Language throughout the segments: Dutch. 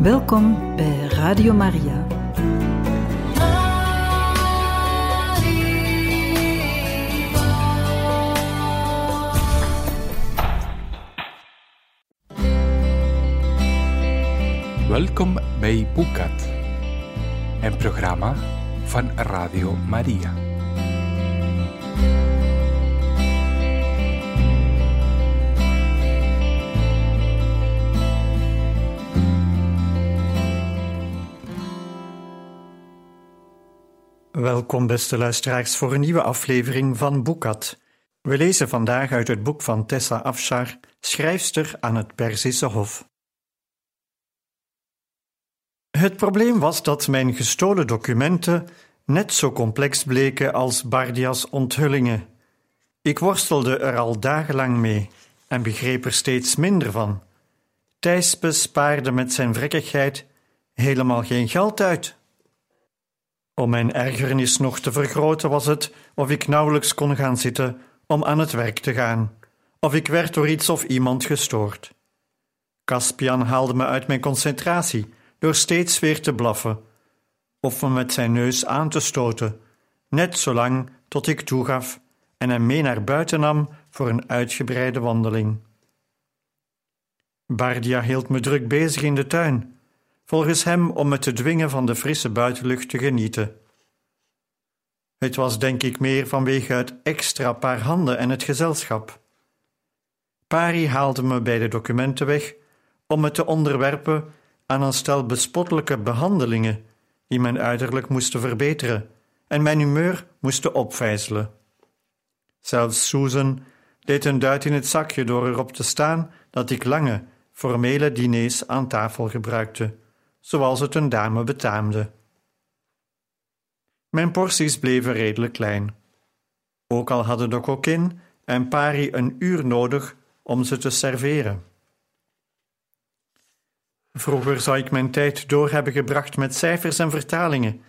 Welkom bij Radio Maria. Welkom bij Boekat, een programma van Radio Maria. Welkom, beste luisteraars, voor een nieuwe aflevering van Boekat. We lezen vandaag uit het boek van Tessa Afshar, schrijfster aan het Perzische Hof. Het probleem was dat mijn gestolen documenten net zo complex bleken als Bardia's onthullingen. Ik worstelde er al dagenlang mee en begreep er steeds minder van. Thijs bespaarde met zijn vrekkigheid helemaal geen geld uit. Om mijn ergernis nog te vergroten was het of ik nauwelijks kon gaan zitten om aan het werk te gaan, of ik werd door iets of iemand gestoord. Caspian haalde me uit mijn concentratie door steeds weer te blaffen of me met zijn neus aan te stoten, net zolang tot ik toegaf en hem mee naar buiten nam voor een uitgebreide wandeling. Bardia hield me druk bezig in de tuin, volgens hem om me te dwingen van de frisse buitenlucht te genieten. Het was denk ik meer vanwege het extra paar handen en het gezelschap. Pari haalde me bij de documenten weg om me te onderwerpen aan een stel bespottelijke behandelingen die mijn uiterlijk moesten verbeteren en mijn humeur moesten opvijzelen. Zelfs Susan deed een duit in het zakje door erop te staan dat ik lange, formele diners aan tafel gebruikte, zoals het een dame betaamde. Mijn porties bleven redelijk klein. Ook al hadden de kokin en Pari een uur nodig om ze te serveren. Vroeger zou ik mijn tijd door hebben gebracht met cijfers en vertalingen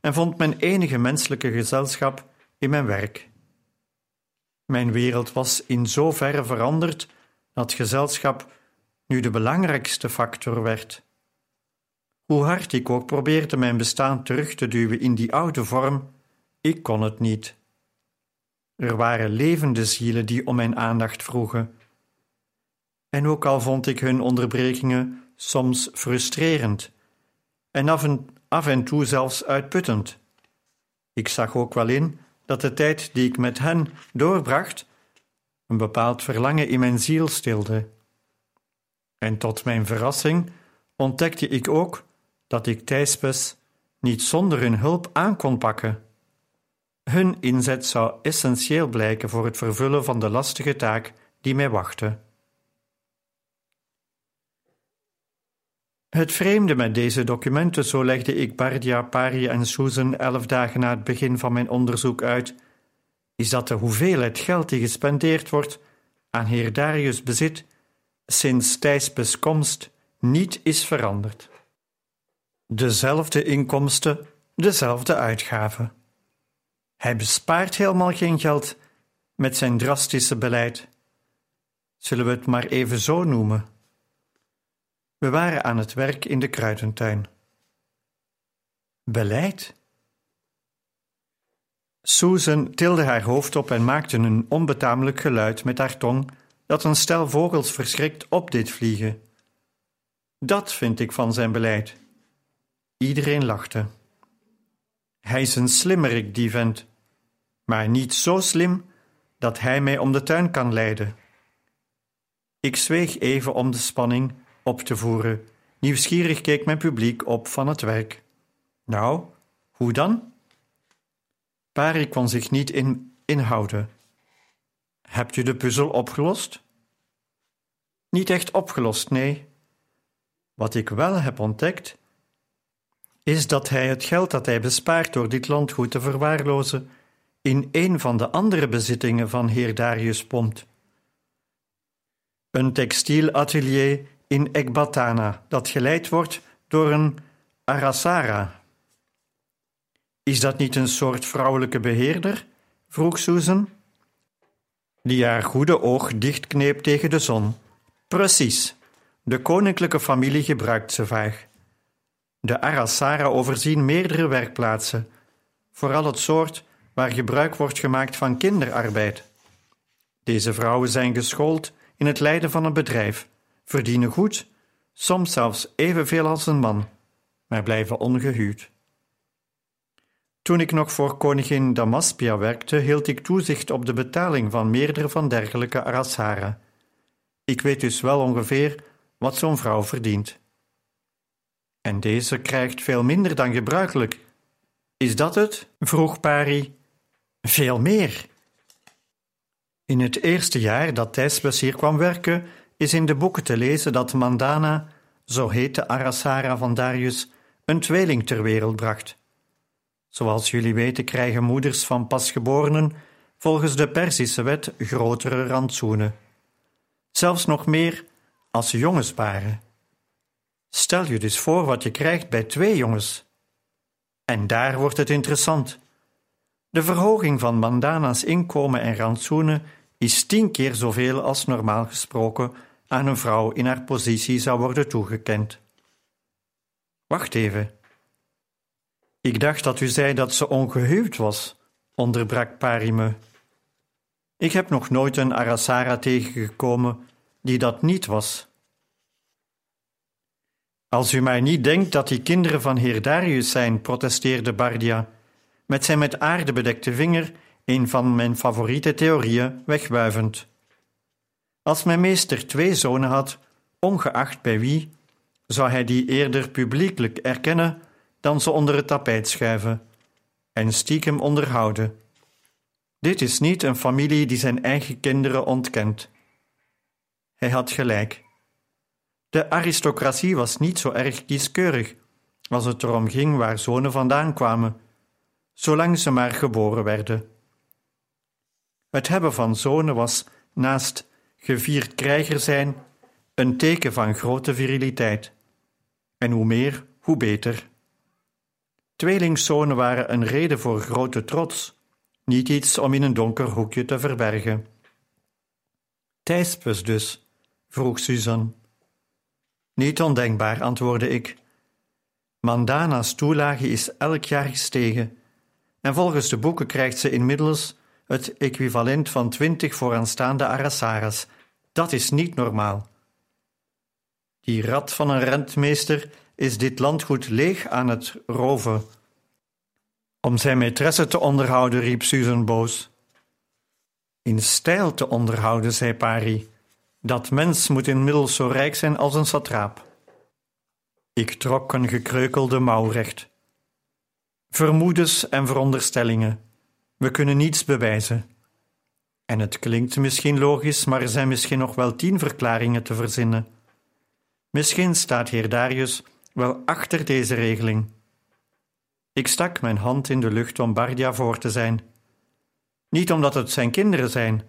en vond mijn enige menselijke gezelschap in mijn werk. Mijn wereld was in zoverre veranderd dat gezelschap nu de belangrijkste factor werd. Hoe hard ik ook probeerde mijn bestaan terug te duwen in die oude vorm, ik kon het niet. Er waren levende zielen die om mijn aandacht vroegen. En ook al vond ik hun onderbrekingen soms frustrerend en af en, af en toe zelfs uitputtend. Ik zag ook wel in dat de tijd die ik met hen doorbracht een bepaald verlangen in mijn ziel stilde. En tot mijn verrassing ontdekte ik ook dat ik Thijspes niet zonder hun hulp aan kon pakken. Hun inzet zou essentieel blijken voor het vervullen van de lastige taak die mij wachtte. Het vreemde met deze documenten, zo legde ik Bardia, Pari en Susan elf dagen na het begin van mijn onderzoek uit, is dat de hoeveelheid geld die gespendeerd wordt aan heer Darius bezit sinds Thijs komst niet is veranderd. Dezelfde inkomsten, dezelfde uitgaven. Hij bespaart helemaal geen geld met zijn drastische beleid. Zullen we het maar even zo noemen? We waren aan het werk in de kruidentuin. Beleid? Susan tilde haar hoofd op en maakte een onbetamelijk geluid met haar tong dat een stel vogels verschrikt op dit vliegen. Dat vind ik van zijn beleid. Iedereen lachte. Hij is een slimmerik, die vent, maar niet zo slim dat hij mij om de tuin kan leiden. Ik zweeg even om de spanning op te voeren. Nieuwsgierig keek mijn publiek op van het werk. Nou, hoe dan? Pari kon zich niet in, inhouden. Hebt u de puzzel opgelost? Niet echt opgelost, nee. Wat ik wel heb ontdekt, is dat hij het geld dat hij bespaart door dit landgoed te verwaarlozen in een van de andere bezittingen van heer Darius pompt. Een textielatelier in Ekbatana dat geleid wordt door een Arasara. Is dat niet een soort vrouwelijke beheerder? vroeg Susan, die haar goede oog dichtkneep tegen de zon. Precies. De koninklijke familie gebruikt ze vaag. De Arasara overzien meerdere werkplaatsen, vooral het soort waar gebruik wordt gemaakt van kinderarbeid. Deze vrouwen zijn geschoold in het leiden van een bedrijf, verdienen goed, soms zelfs evenveel als een man, maar blijven ongehuwd. Toen ik nog voor koningin Damaspia werkte, hield ik toezicht op de betaling van meerdere van dergelijke Arasara. Ik weet dus wel ongeveer wat zo'n vrouw verdient. En deze krijgt veel minder dan gebruikelijk. Is dat het? vroeg Pari. Veel meer. In het eerste jaar dat Thijsbus hier kwam werken, is in de boeken te lezen dat Mandana, zo heet de Arasara van Darius, een tweeling ter wereld bracht. Zoals jullie weten krijgen moeders van pasgeborenen volgens de Perzische wet grotere rantsoenen. Zelfs nog meer als ze jongens waren. Stel je dus voor wat je krijgt bij twee jongens. En daar wordt het interessant. De verhoging van Mandana's inkomen en rantsoenen is tien keer zoveel als normaal gesproken aan een vrouw in haar positie zou worden toegekend. Wacht even. Ik dacht dat u zei dat ze ongehuwd was, onderbrak Parime. Ik heb nog nooit een Arasara tegengekomen die dat niet was. Als u mij niet denkt dat die kinderen van heer Darius zijn, protesteerde Bardia, met zijn met aarde bedekte vinger een van mijn favoriete theorieën wegwuivend. Als mijn meester twee zonen had, ongeacht bij wie, zou hij die eerder publiekelijk erkennen dan ze onder het tapijt schuiven en stiekem onderhouden. Dit is niet een familie die zijn eigen kinderen ontkent. Hij had gelijk. De aristocratie was niet zo erg kieskeurig als het erom ging waar zonen vandaan kwamen, zolang ze maar geboren werden. Het hebben van zonen was, naast gevierd krijger zijn, een teken van grote viriliteit. En hoe meer, hoe beter. Tweelingzonen waren een reden voor grote trots, niet iets om in een donker hoekje te verbergen. Thijspes dus, vroeg Suzanne. Niet ondenkbaar, antwoordde ik. Mandana's toelage is elk jaar gestegen, en volgens de boeken krijgt ze inmiddels het equivalent van twintig vooraanstaande arasaras. Dat is niet normaal. Die rat van een rentmeester is dit landgoed leeg aan het roven. Om zijn maîtresse te onderhouden, riep Susan boos. In stijl te onderhouden, zei Pari. Dat mens moet inmiddels zo rijk zijn als een satraap. Ik trok een gekreukelde mouw recht. Vermoedens en veronderstellingen. We kunnen niets bewijzen. En het klinkt misschien logisch, maar er zijn misschien nog wel tien verklaringen te verzinnen. Misschien staat heer Darius wel achter deze regeling. Ik stak mijn hand in de lucht om Bardia voor te zijn. Niet omdat het zijn kinderen zijn,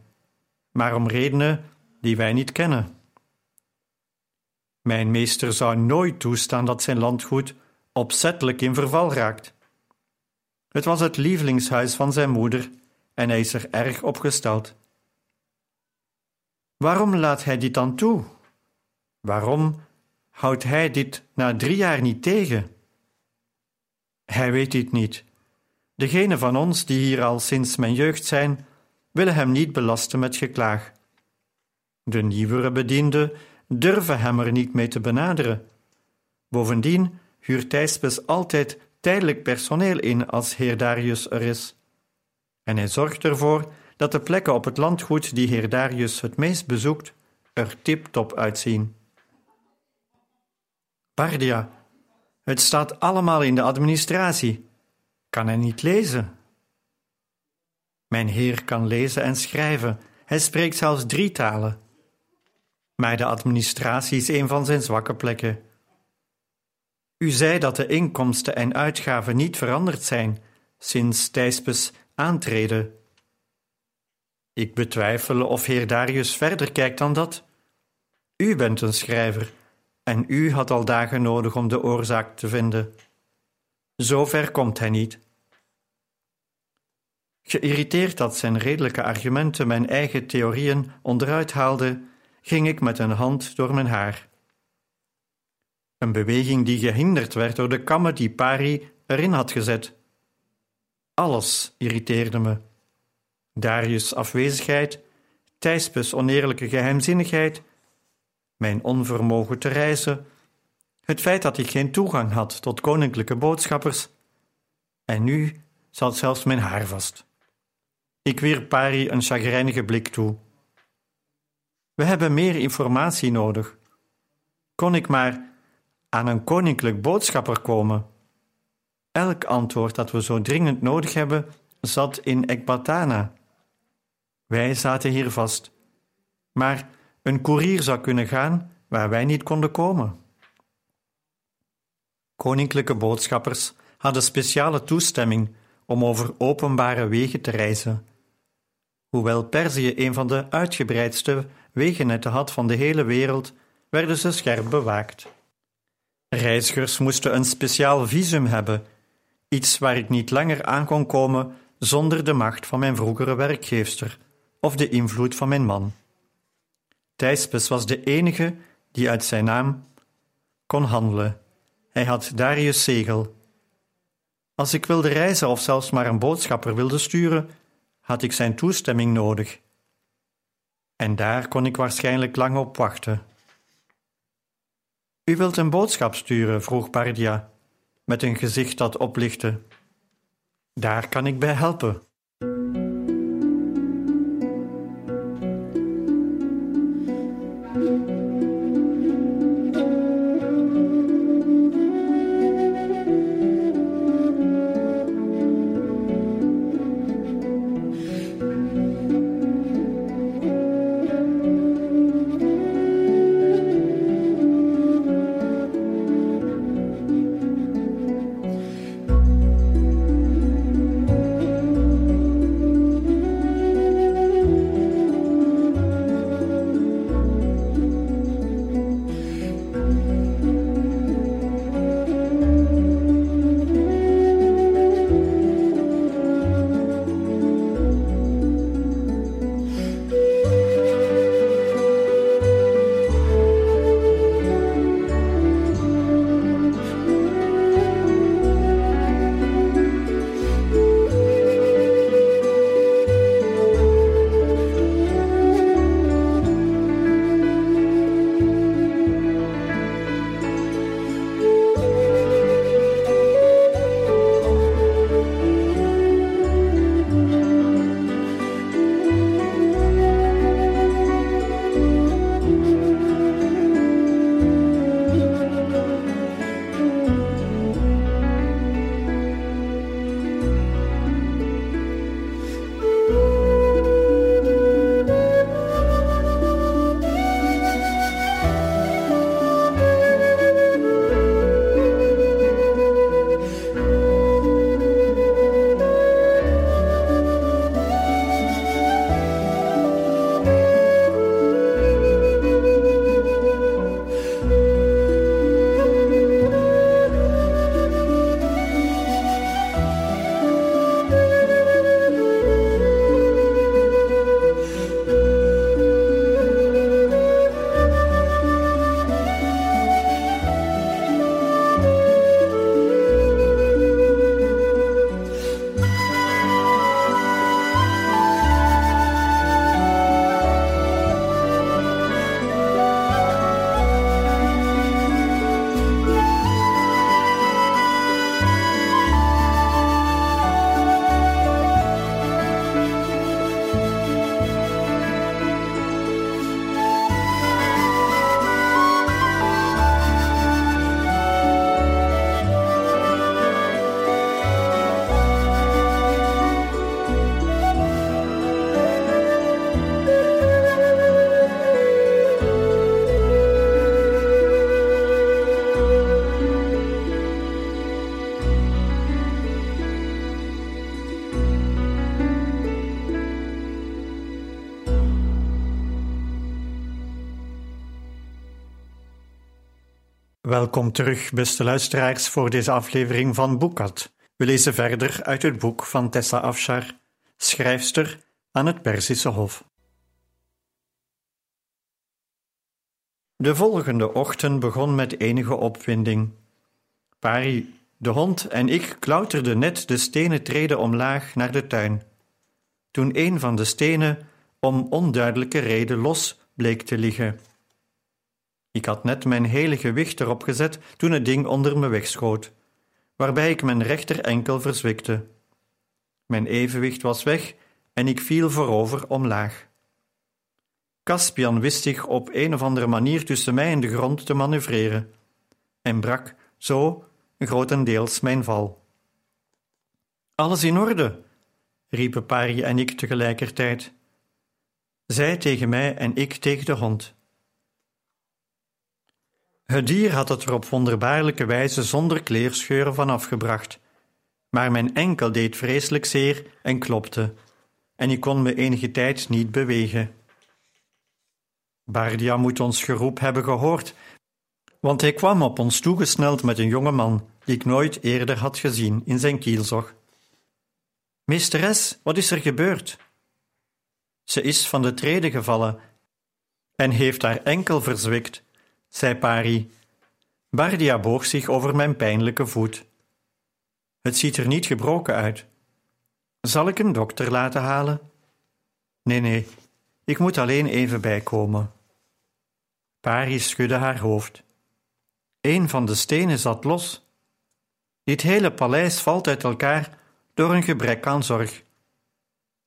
maar om redenen die wij niet kennen. Mijn meester zou nooit toestaan dat zijn landgoed opzettelijk in verval raakt. Het was het lievelingshuis van zijn moeder en hij is er erg op gesteld. Waarom laat hij dit dan toe? Waarom houdt hij dit na drie jaar niet tegen? Hij weet dit niet. Degenen van ons die hier al sinds mijn jeugd zijn, willen hem niet belasten met geklaag. De nieuwere bedienden durven hem er niet mee te benaderen. Bovendien huurt Thijspes altijd tijdelijk personeel in als heer Darius er is. En hij zorgt ervoor dat de plekken op het landgoed die heer Darius het meest bezoekt, er tip-top uitzien. Bardia, het staat allemaal in de administratie. Kan hij niet lezen? Mijn heer kan lezen en schrijven. Hij spreekt zelfs drie talen. Maar de administratie is een van zijn zwakke plekken. U zei dat de inkomsten en uitgaven niet veranderd zijn sinds Thijspes aantreden. Ik betwijfel of heer Darius verder kijkt dan dat. U bent een schrijver en u had al dagen nodig om de oorzaak te vinden. Zover komt hij niet. Geïrriteerd dat zijn redelijke argumenten mijn eigen theorieën onderuit haalden, ging ik met een hand door mijn haar. een beweging die gehinderd werd door de kammen die Pari erin had gezet. Alles irriteerde me. Darius' afwezigheid, Thijspes' oneerlijke geheimzinnigheid, mijn onvermogen te reizen, het feit dat ik geen toegang had tot koninklijke boodschappers, en nu zat zelfs mijn haar vast. Ik wierp Pari een chagrijnige blik toe. We hebben meer informatie nodig. Kon ik maar aan een koninklijk boodschapper komen? Elk antwoord dat we zo dringend nodig hebben, zat in Ekbatana. Wij zaten hier vast, maar een koerier zou kunnen gaan waar wij niet konden komen. Koninklijke boodschappers hadden speciale toestemming om over openbare wegen te reizen. Hoewel Perzië een van de uitgebreidste wegennetten had van de hele wereld, werden ze scherp bewaakt. Reizigers moesten een speciaal visum hebben, iets waar ik niet langer aan kon komen zonder de macht van mijn vroegere werkgeefster of de invloed van mijn man. Thijspes was de enige die uit zijn naam kon handelen. Hij had Darius zegel. Als ik wilde reizen of zelfs maar een boodschapper wilde sturen, had ik zijn toestemming nodig. En daar kon ik waarschijnlijk lang op wachten. U wilt een boodschap sturen? vroeg Bardia, met een gezicht dat oplichtte. Daar kan ik bij helpen. Welkom terug, beste luisteraars, voor deze aflevering van Boekat. We lezen verder uit het boek van Tessa Afshar, schrijfster aan het Perzische Hof. De volgende ochtend begon met enige opwinding. Pari, de hond en ik klauterden net de stenen treden omlaag naar de tuin. Toen een van de stenen om onduidelijke reden los bleek te liggen. Ik had net mijn hele gewicht erop gezet toen het ding onder me wegschoot, waarbij ik mijn rechter enkel verzwikte. Mijn evenwicht was weg en ik viel voorover omlaag. Caspian wist zich op een of andere manier tussen mij en de grond te manoeuvreren en brak zo grotendeels mijn val. Alles in orde, riepen Pari en ik tegelijkertijd. Zij tegen mij en ik tegen de hond. Het dier had het er op wonderbaarlijke wijze zonder kleerscheuren van afgebracht, maar mijn enkel deed vreselijk zeer en klopte, en ik kon me enige tijd niet bewegen. Bardia moet ons geroep hebben gehoord, want hij kwam op ons toegesneld met een jonge man die ik nooit eerder had gezien in zijn kielzog. Meesteres, wat is er gebeurd? Ze is van de trede gevallen en heeft haar enkel verzwikt, zei Pari. Bardia boog zich over mijn pijnlijke voet. Het ziet er niet gebroken uit. Zal ik een dokter laten halen? Nee, nee, ik moet alleen even bijkomen. Pari schudde haar hoofd. Een van de stenen zat los. Dit hele paleis valt uit elkaar door een gebrek aan zorg.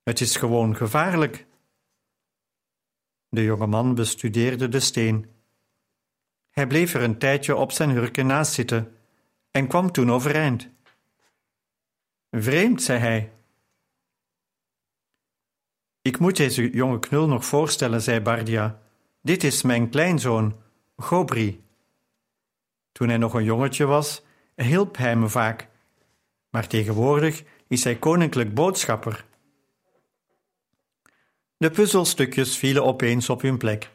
Het is gewoon gevaarlijk. De jonge man bestudeerde de steen. Hij bleef er een tijdje op zijn hurken naast zitten en kwam toen overeind. Vreemd, zei hij. Ik moet deze jonge knul nog voorstellen, zei Bardia. Dit is mijn kleinzoon, Gobri. Toen hij nog een jongetje was, hielp hij me vaak, maar tegenwoordig is hij koninklijk boodschapper. De puzzelstukjes vielen opeens op hun plek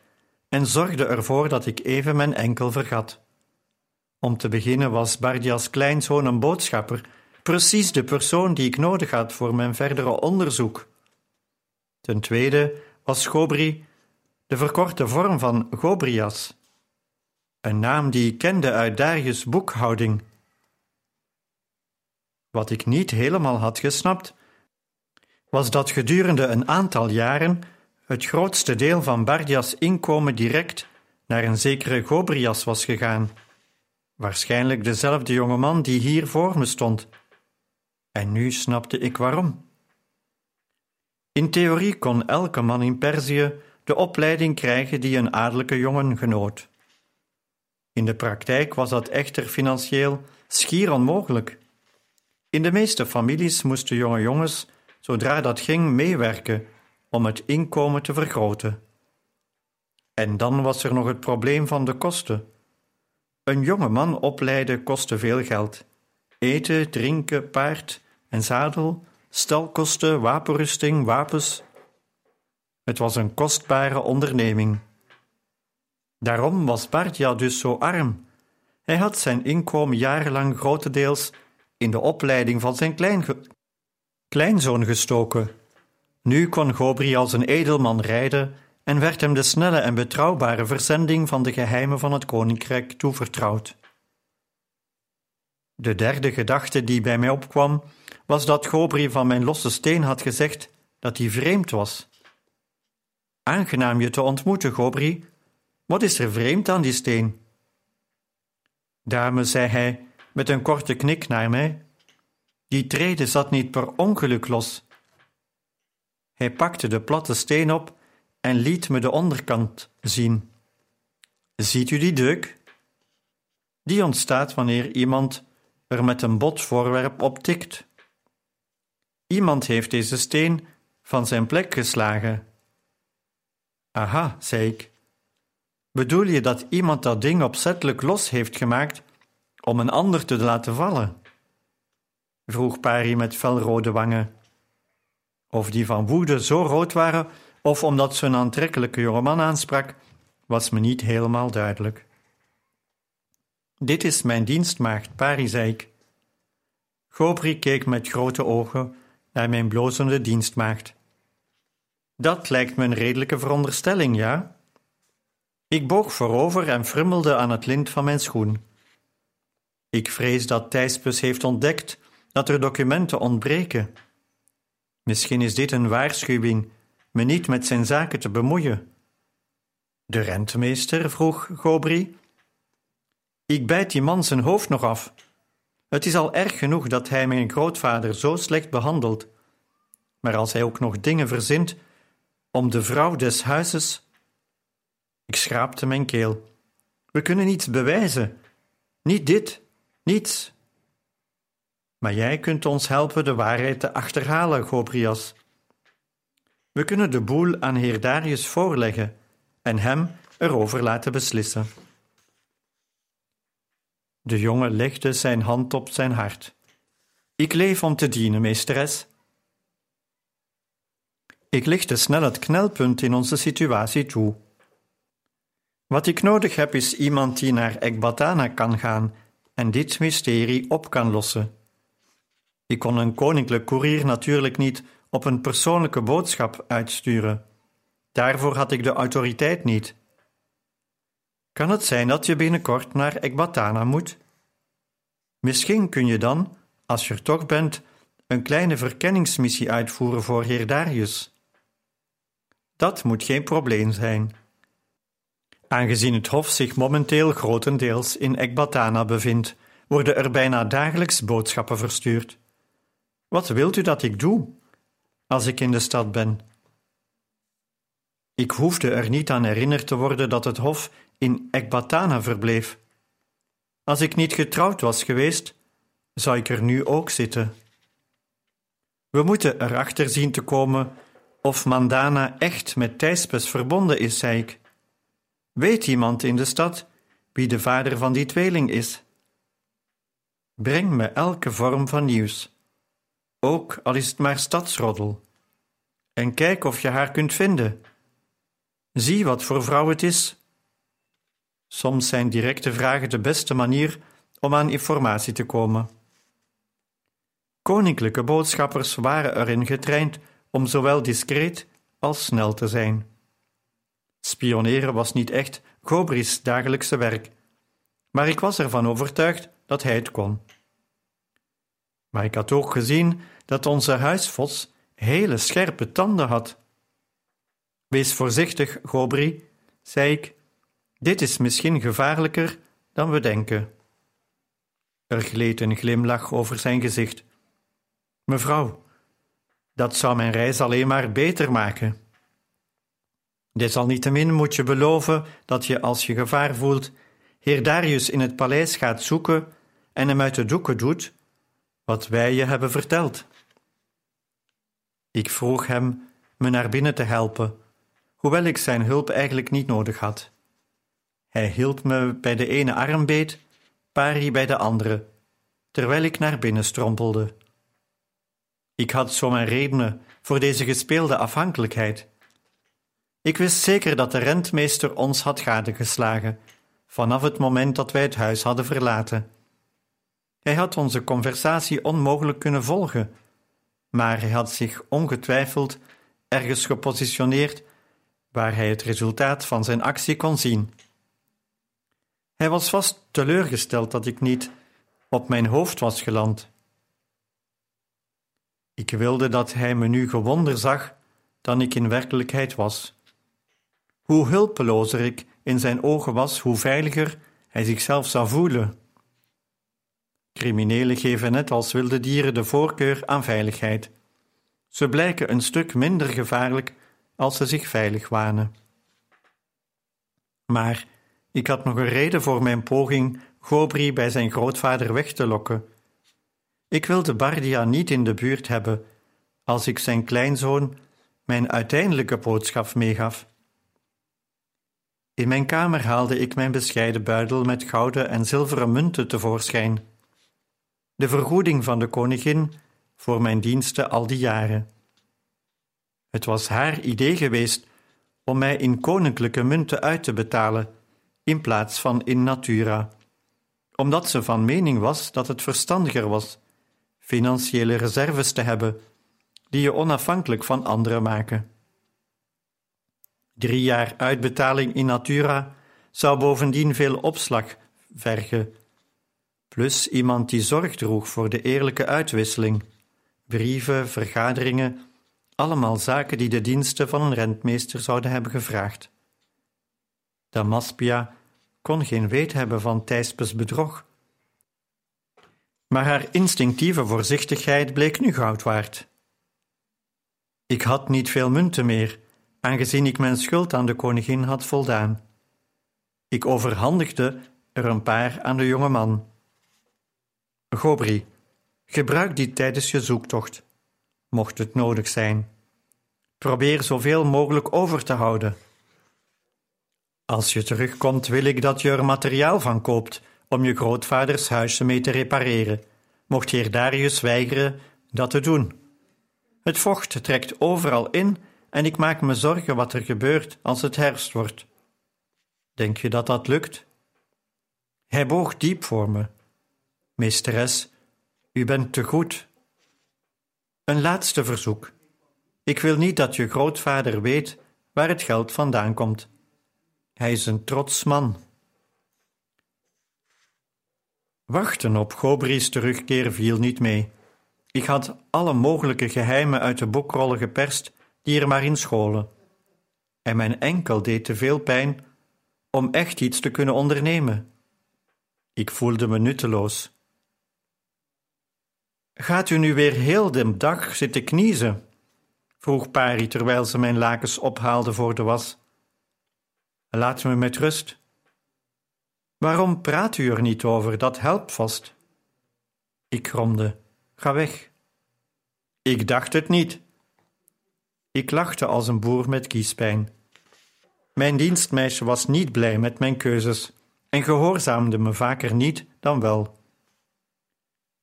en zorgden ervoor dat ik even mijn enkel vergat. Om te beginnen was Bardias kleinzoon een boodschapper, precies de persoon die ik nodig had voor mijn verdere onderzoek. Ten tweede was Gobri de verkorte vorm van Gobrias, een naam die ik kende uit Darius' boekhouding. Wat ik niet helemaal had gesnapt, was dat gedurende een aantal jaren het grootste deel van Bardias inkomen direct naar een zekere Gobrias was gegaan. Waarschijnlijk dezelfde jongeman die hier voor me stond. En nu snapte ik waarom. In theorie kon elke man in Perzië de opleiding krijgen die een adellijke jongen genoot. In de praktijk was dat echter financieel schier onmogelijk. In de meeste families moesten jonge jongens, zodra dat ging, meewerken om het inkomen te vergroten. En dan was er nog het probleem van de kosten. Een jonge man opleiden kostte veel geld. Eten, drinken, paard en zadel, stalkosten, wapenrusting, wapens. Het was een kostbare onderneming. Daarom was Bardja dus zo arm. Hij had zijn inkomen jarenlang grotendeels in de opleiding van zijn kleinzoon gestoken. Nu kon Gobri als een edelman rijden en werd hem de snelle en betrouwbare verzending van de geheimen van het koninkrijk toevertrouwd. De derde gedachte die bij mij opkwam, was dat Gobri van mijn losse steen had gezegd dat hij vreemd was. Aangenaam je te ontmoeten, Gobri. Wat is er vreemd aan die steen? Dame, zei hij met een korte knik naar mij, die trede zat niet per ongeluk los. Hij pakte de platte steen op en liet me de onderkant zien. Ziet u die deuk? Die ontstaat wanneer iemand er met een bot voorwerp op tikt. Iemand heeft deze steen van zijn plek geslagen. Aha, zei ik. Bedoel je dat iemand dat ding opzettelijk los heeft gemaakt om een ander te laten vallen? vroeg Pari met felrode wangen. Of die van woede zo rood waren, of omdat ze een aantrekkelijke jongeman aansprak, was me niet helemaal duidelijk. Dit is mijn dienstmaagd, Pari, zei ik. Gobri keek met grote ogen naar mijn blozende dienstmaagd. Dat lijkt me een redelijke veronderstelling, ja? Ik boog voorover en frummelde aan het lint van mijn schoen. Ik vrees dat Thijspes heeft ontdekt dat er documenten ontbreken. Misschien is dit een waarschuwing me niet met zijn zaken te bemoeien. De rentmeester, vroeg Gobri. Ik bijt die man zijn hoofd nog af. Het is al erg genoeg dat hij mijn grootvader zo slecht behandelt. Maar als hij ook nog dingen verzint om de vrouw des huizes. Ik schraapte mijn keel. We kunnen niets bewijzen. Niet dit, niets. Maar jij kunt ons helpen de waarheid te achterhalen, Gobrias. We kunnen de boel aan heer Darius voorleggen en hem erover laten beslissen. De jongen legde zijn hand op zijn hart. Ik leef om te dienen, meesteres. Ik lichtte snel het knelpunt in onze situatie toe. Wat ik nodig heb is iemand die naar Ekbatana kan gaan en dit mysterie op kan lossen. Ik kon een koninklijk koerier natuurlijk niet op een persoonlijke boodschap uitsturen. Daarvoor had ik de autoriteit niet. Kan het zijn dat je binnenkort naar Ekbatana moet? Misschien kun je dan, als je er toch bent, een kleine verkenningsmissie uitvoeren voor heer Darius. Dat moet geen probleem zijn. Aangezien het Hof zich momenteel grotendeels in Ekbatana bevindt, worden er bijna dagelijks boodschappen verstuurd. Wat wilt u dat ik doe als ik in de stad ben? Ik hoefde er niet aan herinnerd te worden dat het Hof in Ekbatana verbleef. Als ik niet getrouwd was geweest, zou ik er nu ook zitten. We moeten erachter zien te komen of Mandana echt met Thijspes verbonden is, zei ik. Weet iemand in de stad wie de vader van die tweeling is? Breng me elke vorm van nieuws, ook al is het maar stadsroddel, en kijk of je haar kunt vinden. Zie wat voor vrouw het is Soms zijn directe vragen de beste manier om aan informatie te komen. Koninklijke boodschappers waren erin getraind om zowel discreet als snel te zijn. Spioneren was niet echt Gobri's dagelijkse werk, maar ik was ervan overtuigd dat hij het kon. Maar ik had ook gezien dat onze huisvos hele scherpe tanden had. Wees voorzichtig, Gobri, zei ik dit is misschien gevaarlijker dan we denken. Er gleed een glimlach over zijn gezicht. Mevrouw, dat zou mijn reis alleen maar beter maken. Desalniettemin moet je beloven dat je, als je gevaar voelt, heer Darius in het paleis gaat zoeken en hem uit de doeken doet wat wij je hebben verteld. Ik vroeg hem me naar binnen te helpen, hoewel ik zijn hulp eigenlijk niet nodig had. Hij hield me bij de ene arm beet, Pari bij de andere, terwijl ik naar binnen strompelde. Ik had zo mijn redenen voor deze gespeelde afhankelijkheid. Ik wist zeker dat de rentmeester ons had gadegeslagen, vanaf het moment dat wij het huis hadden verlaten. Hij had onze conversatie onmogelijk kunnen volgen, maar hij had zich ongetwijfeld ergens gepositioneerd waar hij het resultaat van zijn actie kon zien. Hij was vast teleurgesteld dat ik niet op mijn hoofd was geland. Ik wilde dat hij me nu gewonder zag dan ik in werkelijkheid was. Hoe hulpelozer ik in zijn ogen was, hoe veiliger hij zichzelf zou voelen. Criminelen geven net als wilde dieren de voorkeur aan veiligheid. Ze blijken een stuk minder gevaarlijk als ze zich veilig wanen. Maar ik had nog een reden voor mijn poging Gobri bij zijn grootvader weg te lokken. Ik wilde Bardia niet in de buurt hebben als ik zijn kleinzoon mijn uiteindelijke boodschap meegaf. In mijn kamer haalde ik mijn bescheiden buidel met gouden en zilveren munten tevoorschijn. De vergoeding van de koningin voor mijn diensten al die jaren. Het was haar idee geweest om mij in koninklijke munten uit te betalen in plaats van in natura, omdat ze van mening was dat het verstandiger was financiële reserves te hebben die je onafhankelijk van anderen maken. Drie jaar uitbetaling in natura zou bovendien veel opslag vergen, plus iemand die zorg droeg voor de eerlijke uitwisseling, brieven, vergaderingen, allemaal zaken die de diensten van een rentmeester zouden hebben gevraagd. Damaspia kon geen weet hebben van Thijspes bedrog. Maar haar instinctieve voorzichtigheid bleek nu goud waard. Ik had niet veel munten meer, aangezien ik mijn schuld aan de koningin had voldaan. Ik overhandigde er een paar aan de jonge man. Gobri, gebruik die tijdens je zoektocht, mocht het nodig zijn. Probeer zoveel mogelijk over te houden. Als je terugkomt, wil ik dat je er materiaal van koopt om je grootvaders huisje mee te repareren, mocht heer Darius weigeren dat te doen. Het vocht trekt overal in en ik maak me zorgen wat er gebeurt als het herfst wordt. Denk je dat dat lukt? Hij boog diep voor me. Meesteres, u bent te goed. Een laatste verzoek. Ik wil niet dat je grootvader weet waar het geld vandaan komt. Hij is een trots man. Wachten op Gobri's terugkeer viel niet mee. Ik had alle mogelijke geheimen uit de boekrollen geperst die er maar in scholen. En mijn enkel deed te veel pijn om echt iets te kunnen ondernemen. Ik voelde me nutteloos. Gaat u nu weer heel de dag zitten kniezen? vroeg Pari terwijl ze mijn lakens ophaalde voor de was. Laat me met rust. Waarom praat u er niet over? Dat helpt vast. Ik gromde. Ga weg. Ik dacht het niet. Ik lachte als een boer met kiespijn. Mijn dienstmeisje was niet blij met mijn keuzes en gehoorzaamde me vaker niet dan wel.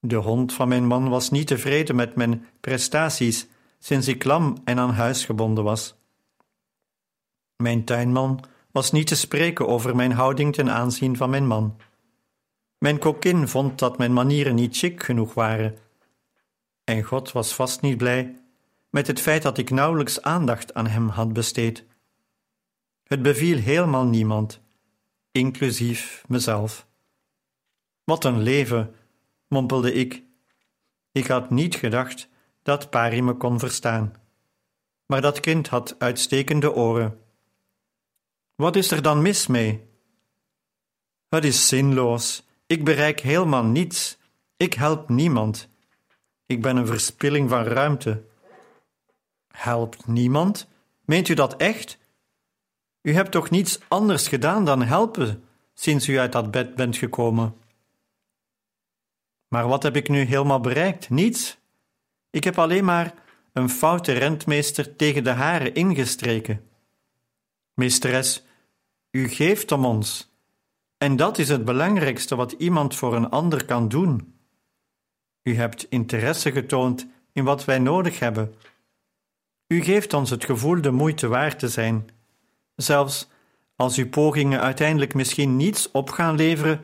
De hond van mijn man was niet tevreden met mijn prestaties sinds ik lam en aan huis gebonden was. Mijn tuinman was niet te spreken over mijn houding ten aanzien van mijn man. Mijn kokin vond dat mijn manieren niet chic genoeg waren. En God was vast niet blij met het feit dat ik nauwelijks aandacht aan hem had besteed. Het beviel helemaal niemand, inclusief mezelf. Wat een leven, mompelde ik. Ik had niet gedacht dat Pari me kon verstaan. Maar dat kind had uitstekende oren. Wat is er dan mis mee? Het is zinloos. Ik bereik helemaal niets. Ik help niemand. Ik ben een verspilling van ruimte. Helpt niemand? Meent u dat echt? U hebt toch niets anders gedaan dan helpen sinds u uit dat bed bent gekomen? Maar wat heb ik nu helemaal bereikt? Niets. Ik heb alleen maar een foute rentmeester tegen de haren ingestreken. Meesteres, u geeft om ons. En dat is het belangrijkste wat iemand voor een ander kan doen. U hebt interesse getoond in wat wij nodig hebben. U geeft ons het gevoel de moeite waard te zijn. Zelfs als uw pogingen uiteindelijk misschien niets op gaan leveren,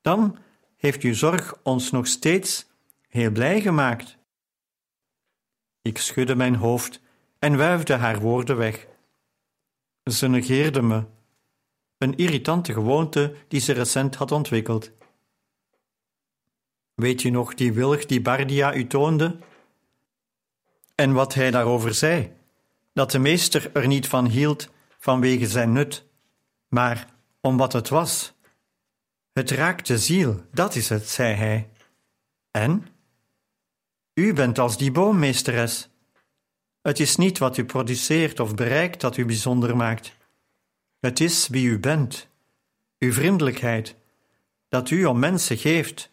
dan heeft uw zorg ons nog steeds heel blij gemaakt. Ik schudde mijn hoofd en wuifde haar woorden weg. Ze negeerde me een irritante gewoonte die ze recent had ontwikkeld. Weet je nog die wilg die Bardia u toonde? En wat hij daarover zei: dat de meester er niet van hield vanwege zijn nut, maar om wat het was. Het raakt de ziel, dat is het, zei hij. En? U bent als die boommeesteres. Het is niet wat u produceert of bereikt dat u bijzonder maakt. Het is wie u bent, uw vriendelijkheid, dat u om mensen geeft,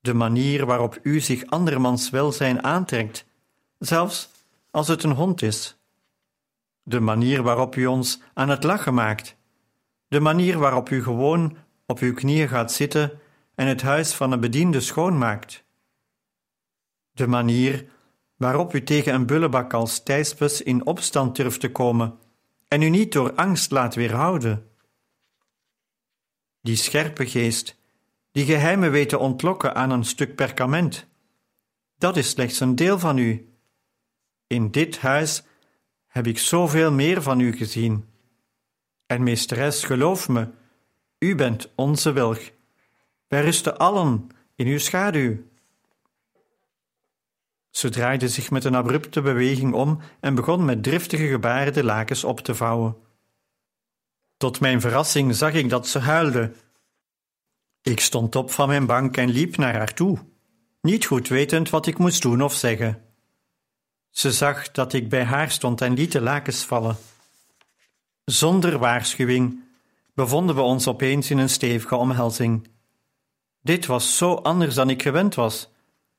de manier waarop u zich andermans welzijn aantrekt, zelfs als het een hond is, de manier waarop u ons aan het lachen maakt, de manier waarop u gewoon op uw knieën gaat zitten en het huis van een bediende schoonmaakt, de manier waarop u tegen een bullebak als Thijspes in opstand durft te komen en u niet door angst laat weerhouden. Die scherpe geest, die geheimen weet te ontlokken aan een stuk perkament, dat is slechts een deel van u. In dit huis heb ik zoveel meer van u gezien. En meesteres, geloof me, u bent onze wilg. Wij rusten allen in uw schaduw. Ze draaide zich met een abrupte beweging om en begon met driftige gebaren de lakens op te vouwen. Tot mijn verrassing zag ik dat ze huilde. Ik stond op van mijn bank en liep naar haar toe, niet goed wetend wat ik moest doen of zeggen. Ze zag dat ik bij haar stond en liet de lakens vallen. Zonder waarschuwing bevonden we ons opeens in een stevige omhelzing. Dit was zo anders dan ik gewend was,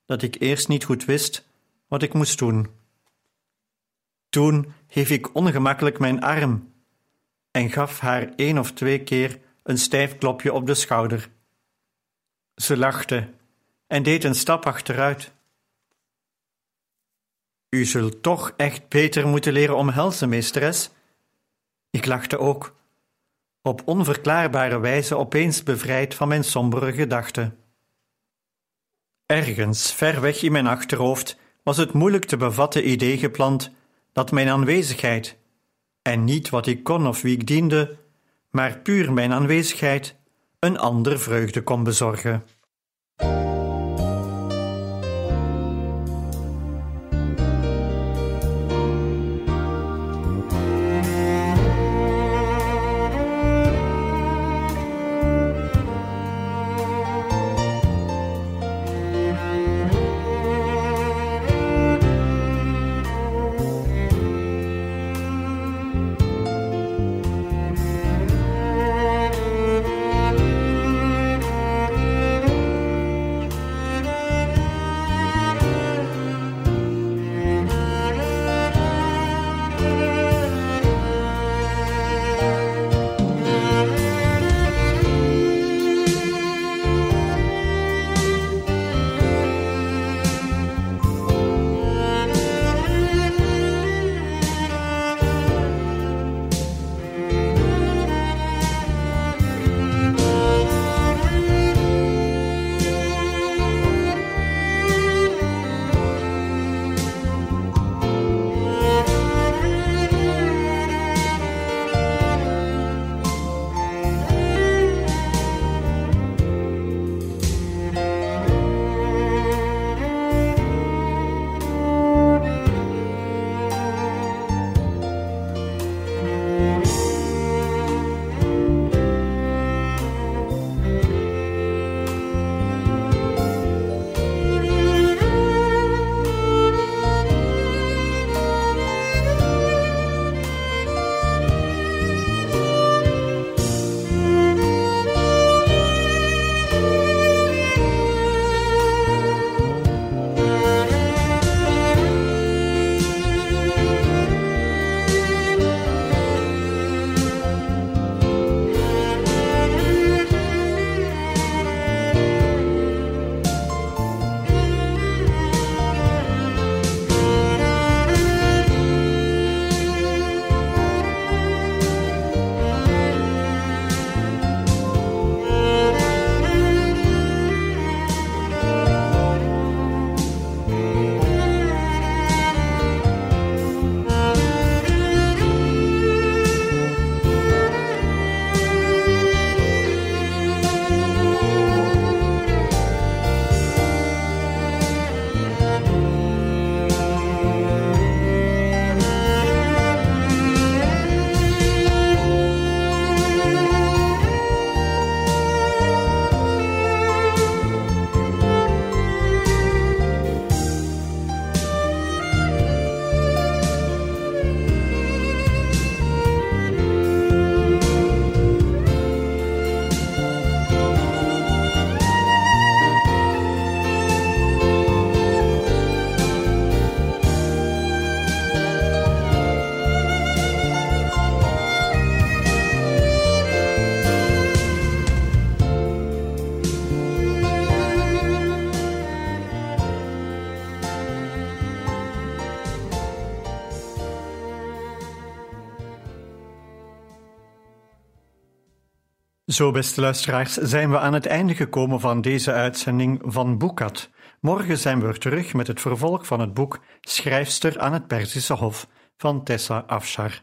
dat ik eerst niet goed wist wat ik moest doen. Toen hief ik ongemakkelijk mijn arm en gaf haar één of twee keer een stijf klopje op de schouder. Ze lachte en deed een stap achteruit. U zult toch echt beter moeten leren omhelzen, meesteres. Ik lachte ook, op onverklaarbare wijze opeens bevrijd van mijn sombere gedachten. Ergens, ver weg in mijn achterhoofd, was het moeilijk te bevatten idee geplant dat mijn aanwezigheid, en niet wat ik kon of wie ik diende, maar puur mijn aanwezigheid, een ander vreugde kon bezorgen. Zo, beste luisteraars, zijn we aan het einde gekomen van deze uitzending van Boekat. Morgen zijn we terug met het vervolg van het boek Schrijfster aan het Perzische Hof van Tessa Afshar.